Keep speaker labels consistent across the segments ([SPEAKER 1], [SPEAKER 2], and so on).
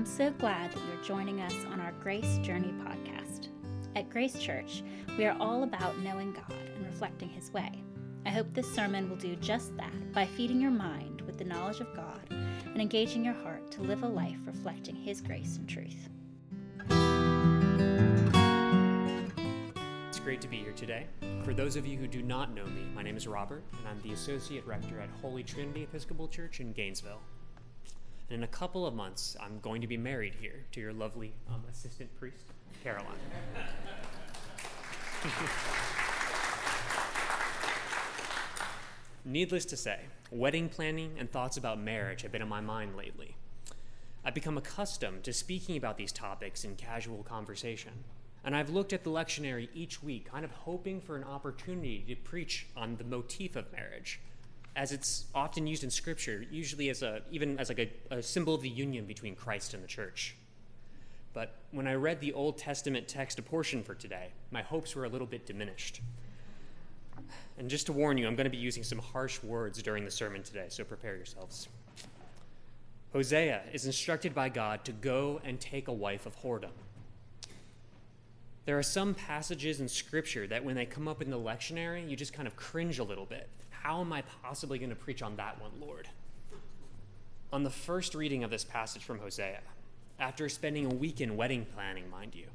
[SPEAKER 1] I'm so glad that you're joining us on our Grace Journey podcast. At Grace Church, we are all about knowing God and reflecting His way. I hope this sermon will do just that by feeding your mind with the knowledge of God and engaging your heart to live a life reflecting His grace and truth.
[SPEAKER 2] It's great to be here today. For those of you who do not know me, my name is Robert, and I'm the Associate Rector at Holy Trinity Episcopal Church in Gainesville. And in a couple of months, I'm going to be married here to your lovely um, assistant priest, Caroline. Needless to say, wedding planning and thoughts about marriage have been on my mind lately. I've become accustomed to speaking about these topics in casual conversation, and I've looked at the lectionary each week, kind of hoping for an opportunity to preach on the motif of marriage, as it's often used in Scripture, usually as a even as like a, a symbol of the union between Christ and the church. But when I read the Old Testament text a portion for today, my hopes were a little bit diminished. And just to warn you, I'm going to be using some harsh words during the sermon today, so prepare yourselves. Hosea is instructed by God to go and take a wife of whoredom. There are some passages in Scripture that when they come up in the lectionary, you just kind of cringe a little bit. How am I possibly going to preach on that one, Lord? On the first reading of this passage from Hosea, after spending a week in wedding planning, mind you,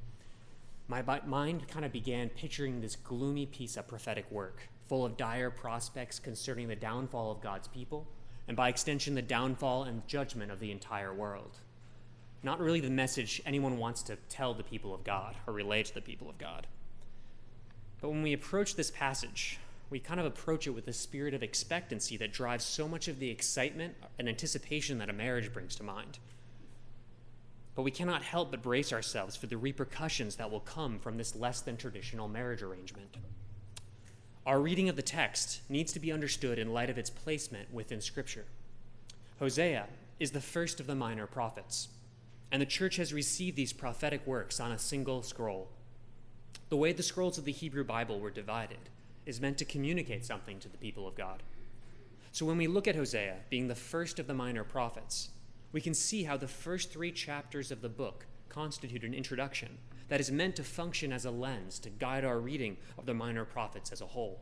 [SPEAKER 2] my mind kind of began picturing this gloomy piece of prophetic work, full of dire prospects concerning the downfall of God's people, and by extension, the downfall and judgment of the entire world. Not really the message anyone wants to tell the people of God or relay to the people of God. But when we approach this passage, we kind of approach it with a spirit of expectancy that drives so much of the excitement and anticipation that a marriage brings to mind. But we cannot help but brace ourselves for the repercussions that will come from this less than traditional marriage arrangement. Our reading of the text needs to be understood in light of its placement within Scripture. Hosea is the first of the minor prophets, and the church has received these prophetic works on a single scroll. The way the scrolls of the Hebrew Bible were divided is meant to communicate something to the people of God. So when we look at Hosea being the first of the minor prophets, we can see how the first three chapters of the book constitute an introduction that is meant to function as a lens to guide our reading of the minor prophets as a whole.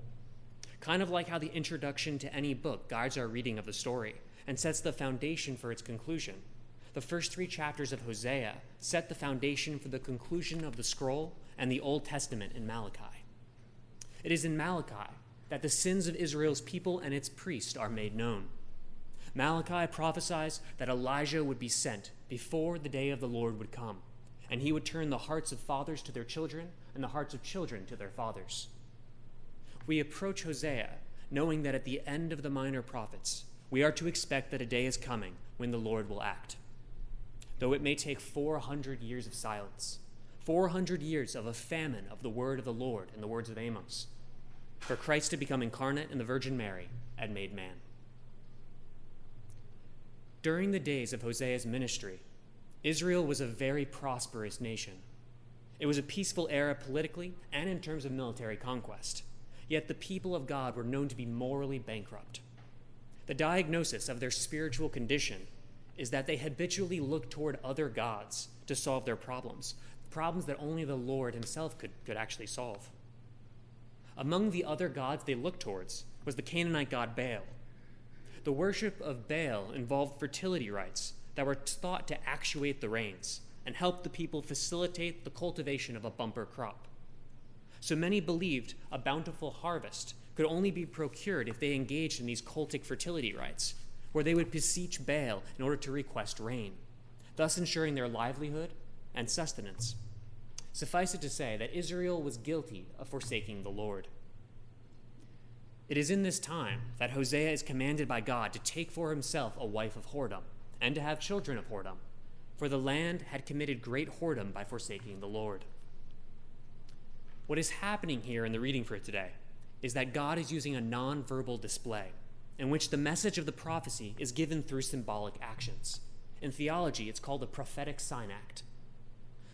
[SPEAKER 2] Kind of like how the introduction to any book guides our reading of the story and sets the foundation for its conclusion. The first three chapters of Hosea set the foundation for the conclusion of the scroll and the Old Testament in Malachi. It is in Malachi that the sins of Israel's people and its priests are made known. Malachi prophesies that Elijah would be sent before the day of the Lord would come, and he would turn the hearts of fathers to their children and the hearts of children to their fathers. We approach Hosea knowing that at the end of the minor prophets, we are to expect that a day is coming when the Lord will act. Though it may take 400 years of silence, 400 years of a famine of the word of the Lord in the words of Amos, for Christ to become incarnate in the Virgin Mary and made man. During the days of Hosea's ministry, Israel was a very prosperous nation. It was a peaceful era politically and in terms of military conquest. Yet the people of God were known to be morally bankrupt. The diagnosis of their spiritual condition is that they habitually looked toward other gods to solve their problems, problems that only the Lord Himself could, could actually solve. Among the other gods they looked towards was the Canaanite god Baal. The worship of Baal involved fertility rites that were thought to actuate the rains and help the people facilitate the cultivation of a bumper crop. So many believed a bountiful harvest could only be procured if they engaged in these cultic fertility rites, where they would beseech Baal in order to request rain, thus ensuring their livelihood and sustenance. Suffice it to say that Israel was guilty of forsaking the Lord. It is in this time that Hosea is commanded by God to take for himself a wife of whoredom and to have children of whoredom, for the land had committed great whoredom by forsaking the Lord. What is happening here in the reading for today is that God is using a nonverbal display in which the message of the prophecy is given through symbolic actions. In theology, it's called a prophetic sign act.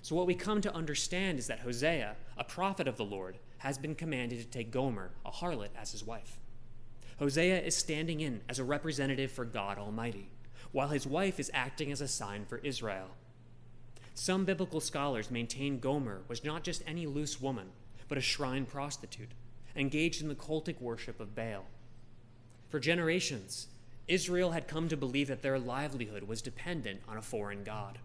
[SPEAKER 2] So, what we come to understand is that Hosea, a prophet of the Lord, has been commanded to take Gomer, a harlot, as his wife. Hosea is standing in as a representative for God Almighty, while his wife is acting as a sign for Israel. Some biblical scholars maintain Gomer was not just any loose woman, but a shrine prostitute, engaged in the cultic worship of Baal. For generations, Israel had come to believe that their livelihood was dependent on a foreign god.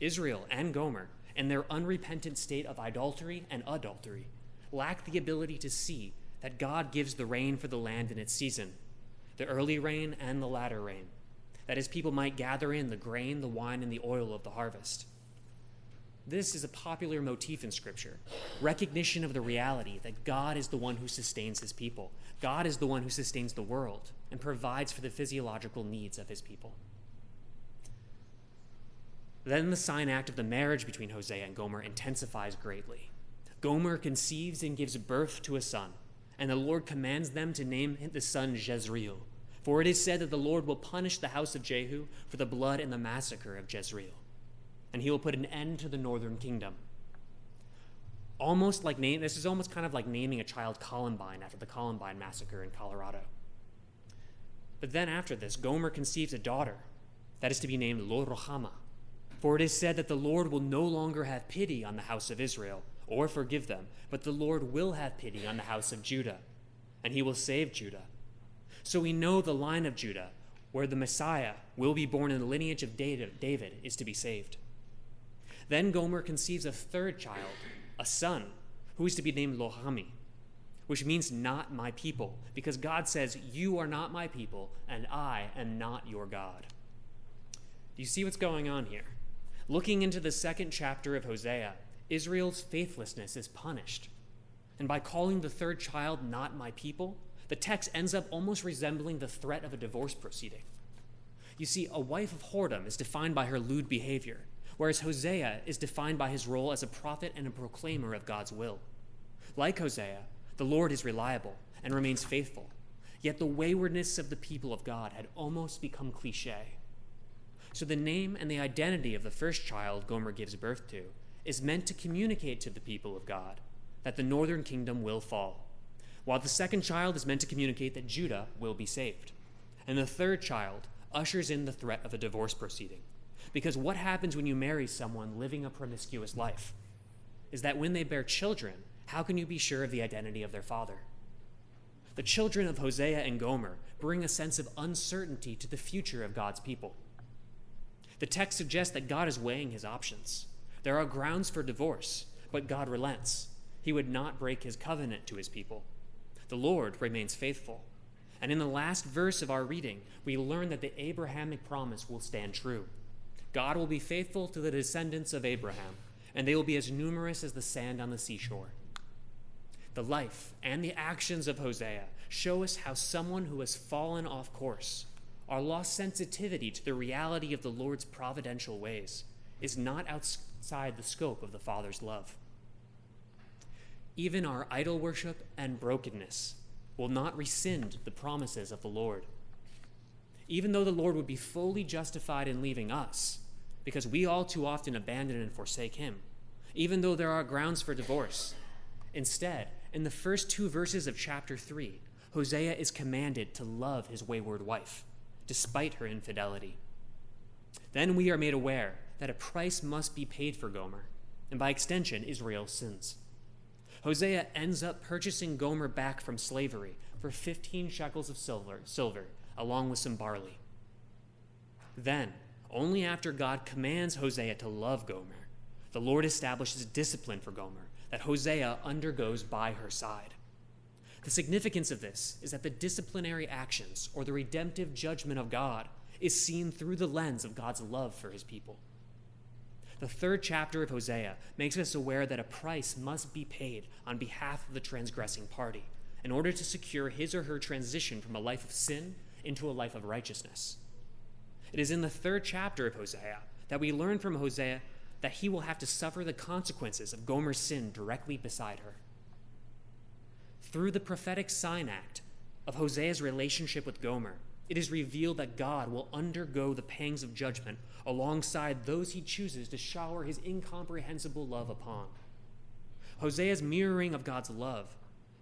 [SPEAKER 2] Israel and Gomer, in their unrepentant state of idolatry and adultery, lack the ability to see that God gives the rain for the land in its season, the early rain and the latter rain, that his people might gather in the grain, the wine, and the oil of the harvest. This is a popular motif in Scripture recognition of the reality that God is the one who sustains his people. God is the one who sustains the world and provides for the physiological needs of his people. Then the sign act of the marriage between Hosea and Gomer intensifies greatly. Gomer conceives and gives birth to a son, and the Lord commands them to name the son Jezreel. For it is said that the Lord will punish the house of Jehu for the blood and the massacre of Jezreel and he will put an end to the northern kingdom. Almost like name, this is almost kind of like naming a child Columbine after the Columbine massacre in Colorado. But then after this, Gomer conceives a daughter that is to be named Lo. For it is said that the Lord will no longer have pity on the house of Israel or forgive them, but the Lord will have pity on the house of Judah, and he will save Judah. So we know the line of Judah, where the Messiah will be born in the lineage of David, is to be saved. Then Gomer conceives a third child, a son, who is to be named Lo-ammi, which means not my people, because God says, You are not my people, and I am not your God. Do you see what's going on here? Looking into the second chapter of Hosea, Israel's faithlessness is punished. And by calling the third child not my people, the text ends up almost resembling the threat of a divorce proceeding. You see, a wife of whoredom is defined by her lewd behavior, whereas Hosea is defined by his role as a prophet and a proclaimer of God's will. Like Hosea, the Lord is reliable and remains faithful, yet the waywardness of the people of God had almost become cliche. So the name and the identity of the first child Gomer gives birth to is meant to communicate to the people of God that the northern kingdom will fall, while the second child is meant to communicate that Judah will be saved. And the third child ushers in the threat of a divorce proceeding because what happens when you marry someone living a promiscuous life is that when they bear children, how can you be sure of the identity of their father? The children of Hosea and Gomer bring a sense of uncertainty to the future of God's people. The text suggests that God is weighing his options. There are grounds for divorce, but God relents. He would not break his covenant to his people. The Lord remains faithful. And in the last verse of our reading, we learn that the Abrahamic promise will stand true. God will be faithful to the descendants of Abraham, and they will be as numerous as the sand on the seashore. The life and the actions of Hosea show us how someone who has fallen off course or lost sensitivity to the reality of the Lord's providential ways is not outside the scope of the Father's love. Even our idol worship and brokenness will not rescind the promises of the Lord even though the Lord would be fully justified in leaving us, because we all too often abandon and forsake Him, even though there are grounds for divorce. Instead, in the first two verses of chapter 3, Hosea is commanded to love his wayward wife, despite her infidelity. Then we are made aware that a price must be paid for Gomer, and by extension, Israel's sins. Hosea ends up purchasing Gomer back from slavery for 15 shekels of silver, silver along with some barley. Then, only after God commands Hosea to love Gomer, the Lord establishes a discipline for Gomer that Hosea undergoes by her side. The significance of this is that the disciplinary actions or the redemptive judgment of God is seen through the lens of God's love for his people. The third chapter of Hosea makes us aware that a price must be paid on behalf of the transgressing party in order to secure his or her transition from a life of sin into a life of righteousness. It is in the third chapter of Hosea that we learn from Hosea that he will have to suffer the consequences of Gomer's sin directly beside her. Through the prophetic sign act of Hosea's relationship with Gomer, it is revealed that God will undergo the pangs of judgment alongside those he chooses to shower his incomprehensible love upon. Hosea's mirroring of God's love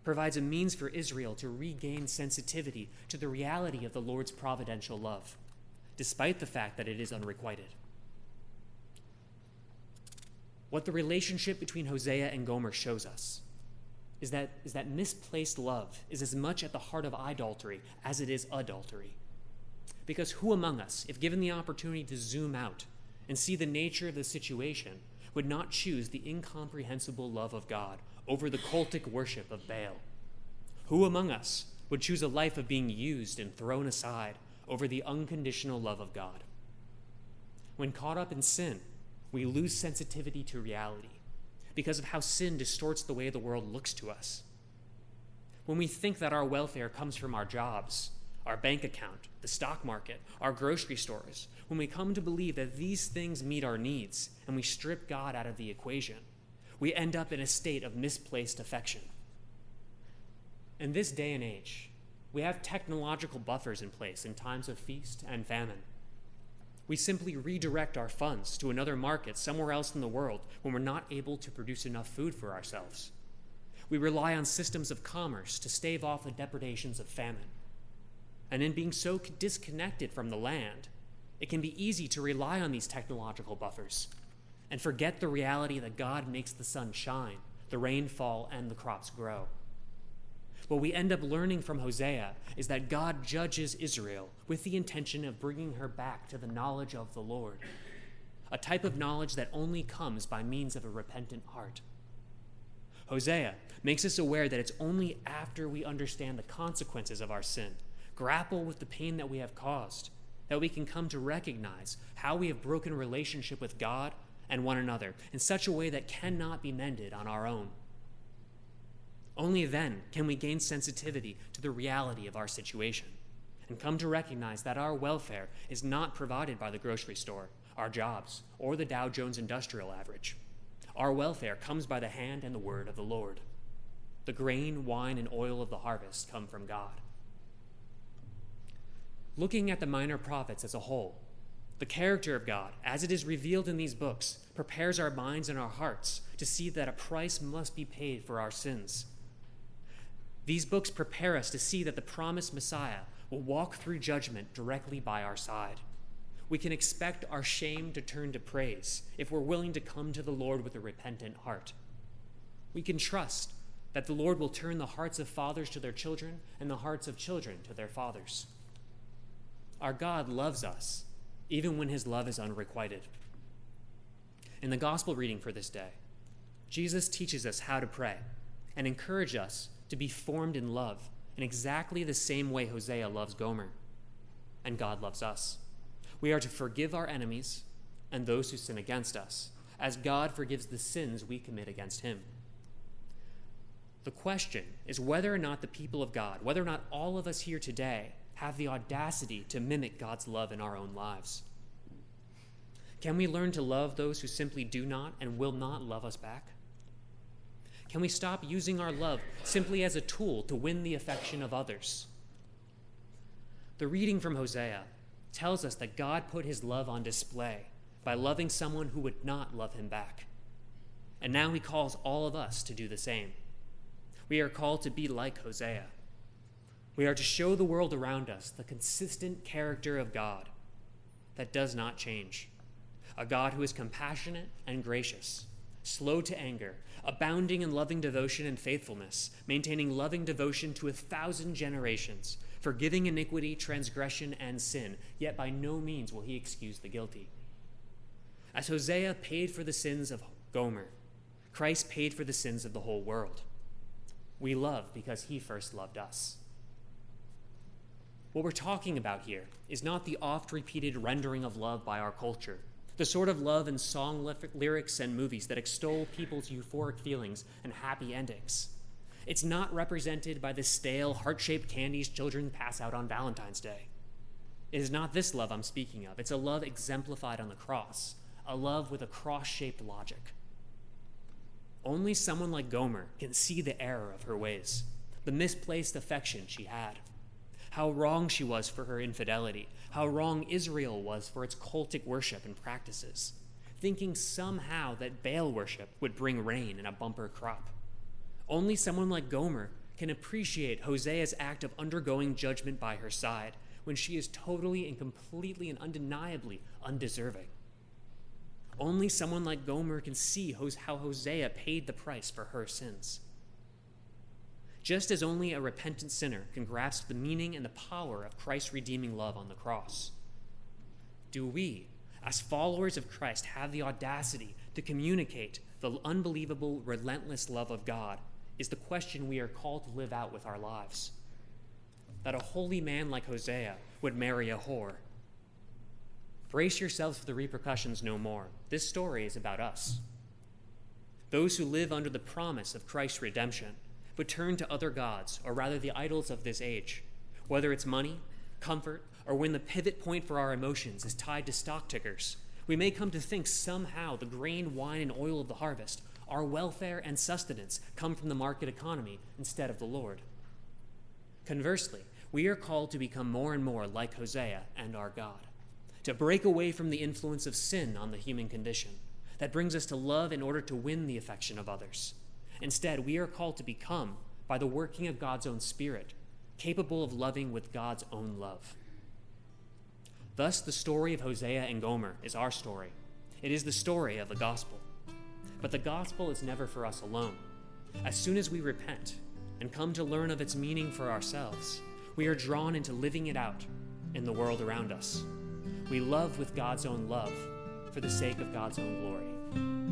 [SPEAKER 2] provides a means for Israel to regain sensitivity to the reality of the Lord's providential love, despite the fact that it is unrequited. what the relationship between Hosea and Gomer shows us is that, is that misplaced love is as much at the heart of idolatry as it is adultery. Because who among us, if given the opportunity to zoom out and see the nature of the situation, would not choose the incomprehensible love of God over the cultic worship of Baal? Who among us would choose a life of being used and thrown aside over the unconditional love of God? When caught up in sin, we lose sensitivity to reality because of how sin distorts the way the world looks to us. When we think that our welfare comes from our jobs, our bank account, the stock market, our grocery stores, when we come to believe that these things meet our needs and we strip God out of the equation, we end up in a state of misplaced affection. In this day and age, we have technological buffers in place in times of feast and famine. We simply redirect our funds to another market somewhere else in the world when we're not able to produce enough food for ourselves. We rely on systems of commerce to stave off the depredations of famine. And in being so disconnected from the land, it can be easy to rely on these technological buffers and forget the reality that God makes the sun shine, the rain fall, and the crops grow. What we end up learning from Hosea is that God judges Israel with the intention of bringing her back to the knowledge of the Lord, a type of knowledge that only comes by means of a repentant heart. Hosea makes us aware that it's only after we understand the consequences of our sin, grapple with the pain that we have caused, that we can come to recognize how we have broken relationship with God and one another in such a way that cannot be mended on our own. Only then can we gain sensitivity to the reality of our situation and come to recognize that our welfare is not provided by the grocery store, our jobs, or the Dow Jones Industrial Average. Our welfare comes by the hand and the word of the Lord. The grain, wine, and oil of the harvest come from God. Looking at the minor prophets as a whole, the character of God, as it is revealed in these books, prepares our minds and our hearts to see that a price must be paid for our sins these books prepare us to see that the promised Messiah will walk through judgment directly by our side. We can expect our shame to turn to praise if we're willing to come to the Lord with a repentant heart. We can trust that the Lord will turn the hearts of fathers to their children and the hearts of children to their fathers. Our God loves us, even when his love is unrequited. In the gospel reading for this day, Jesus teaches us how to pray and encourage us to be formed in love in exactly the same way Hosea loves Gomer and God loves us. We are to forgive our enemies and those who sin against us, as God forgives the sins we commit against him. The question is whether or not the people of God, whether or not all of us here today, have the audacity to mimic God's love in our own lives. Can we learn to love those who simply do not and will not love us back? Can we stop using our love simply as a tool to win the affection of others? The reading from Hosea tells us that God put his love on display by loving someone who would not love him back. And now he calls all of us to do the same. We are called to be like Hosea. We are to show the world around us the consistent character of God that does not change, a God who is compassionate and gracious, slow to anger, abounding in loving devotion and faithfulness, maintaining loving devotion to a thousand generations, forgiving iniquity, transgression, and sin, yet by no means will he excuse the guilty. As Hosea paid for the sins of Gomer, Christ paid for the sins of the whole world. We love because he first loved us. What we're talking about here is not the oft repeated rendering of love by our culture the sort of love in song lyrics and movies that extol people's euphoric feelings and happy endings. It's not represented by the stale, heart shaped candies children pass out on Valentine's Day. It is not this love I'm speaking of. It's a love exemplified on the cross, a love with a cross shaped logic. Only someone like Gomer can see the error of her ways, the misplaced affection she had how wrong she was for her infidelity, how wrong Israel was for its cultic worship and practices, thinking somehow that Baal worship would bring rain and a bumper crop. Only someone like Gomer can appreciate Hosea's act of undergoing judgment by her side when she is totally and completely and undeniably undeserving. Only someone like Gomer can see how Hosea paid the price for her sins. Just as only a repentant sinner can grasp the meaning and the power of Christ's redeeming love on the cross, do we, as followers of Christ, have the audacity to communicate the unbelievable, relentless love of God? Is the question we are called to live out with our lives. That a holy man like Hosea would marry a whore Brace yourselves for the repercussions no more. This story is about us. Those who live under the promise of Christ's redemption, but turn to other gods, or rather the idols of this age, whether it's money, comfort, or when the pivot point for our emotions is tied to stock tickers, we may come to think somehow the grain, wine, and oil of the harvest, our welfare and sustenance, come from the market economy instead of the Lord. Conversely, we are called to become more and more like Hosea and our God to break away from the influence of sin on the human condition that brings us to love in order to win the affection of others. Instead, we are called to become, by the working of God's own Spirit, capable of loving with God's own love. Thus, the story of Hosea and Gomer is our story. It is the story of the gospel. But the gospel is never for us alone. As soon as we repent and come to learn of its meaning for ourselves, we are drawn into living it out in the world around us. We love with God's own love for the sake of God's own glory.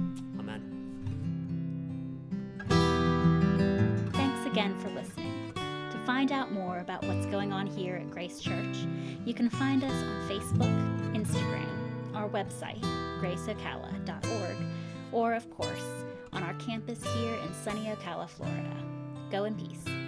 [SPEAKER 1] Again for listening. To find out more about what's going on here at Grace Church, you can find us on Facebook, Instagram, our website, graceocala.org, or, of course, on our campus here in sunny Ocala, Florida. Go in peace.